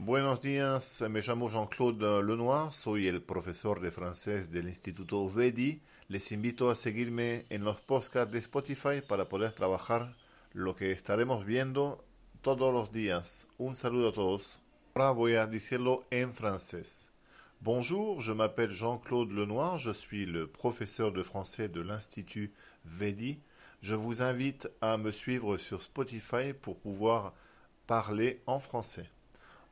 Buenos días, me llamo Jean-Claude Lenoir, soy el profesor de francés del Instituto VEDI. Les invito a seguirme en los podcasts de Spotify para poder trabajar lo que estaremos viendo todos los días. Un saludo a todos. Ahora voy a decirlo en francés. Bonjour, je m'appelle Jean-Claude Lenoir, je suis le professeur de français de l'Institut VEDI. Je vous invite à me suivre sur Spotify pour pouvoir parler en français.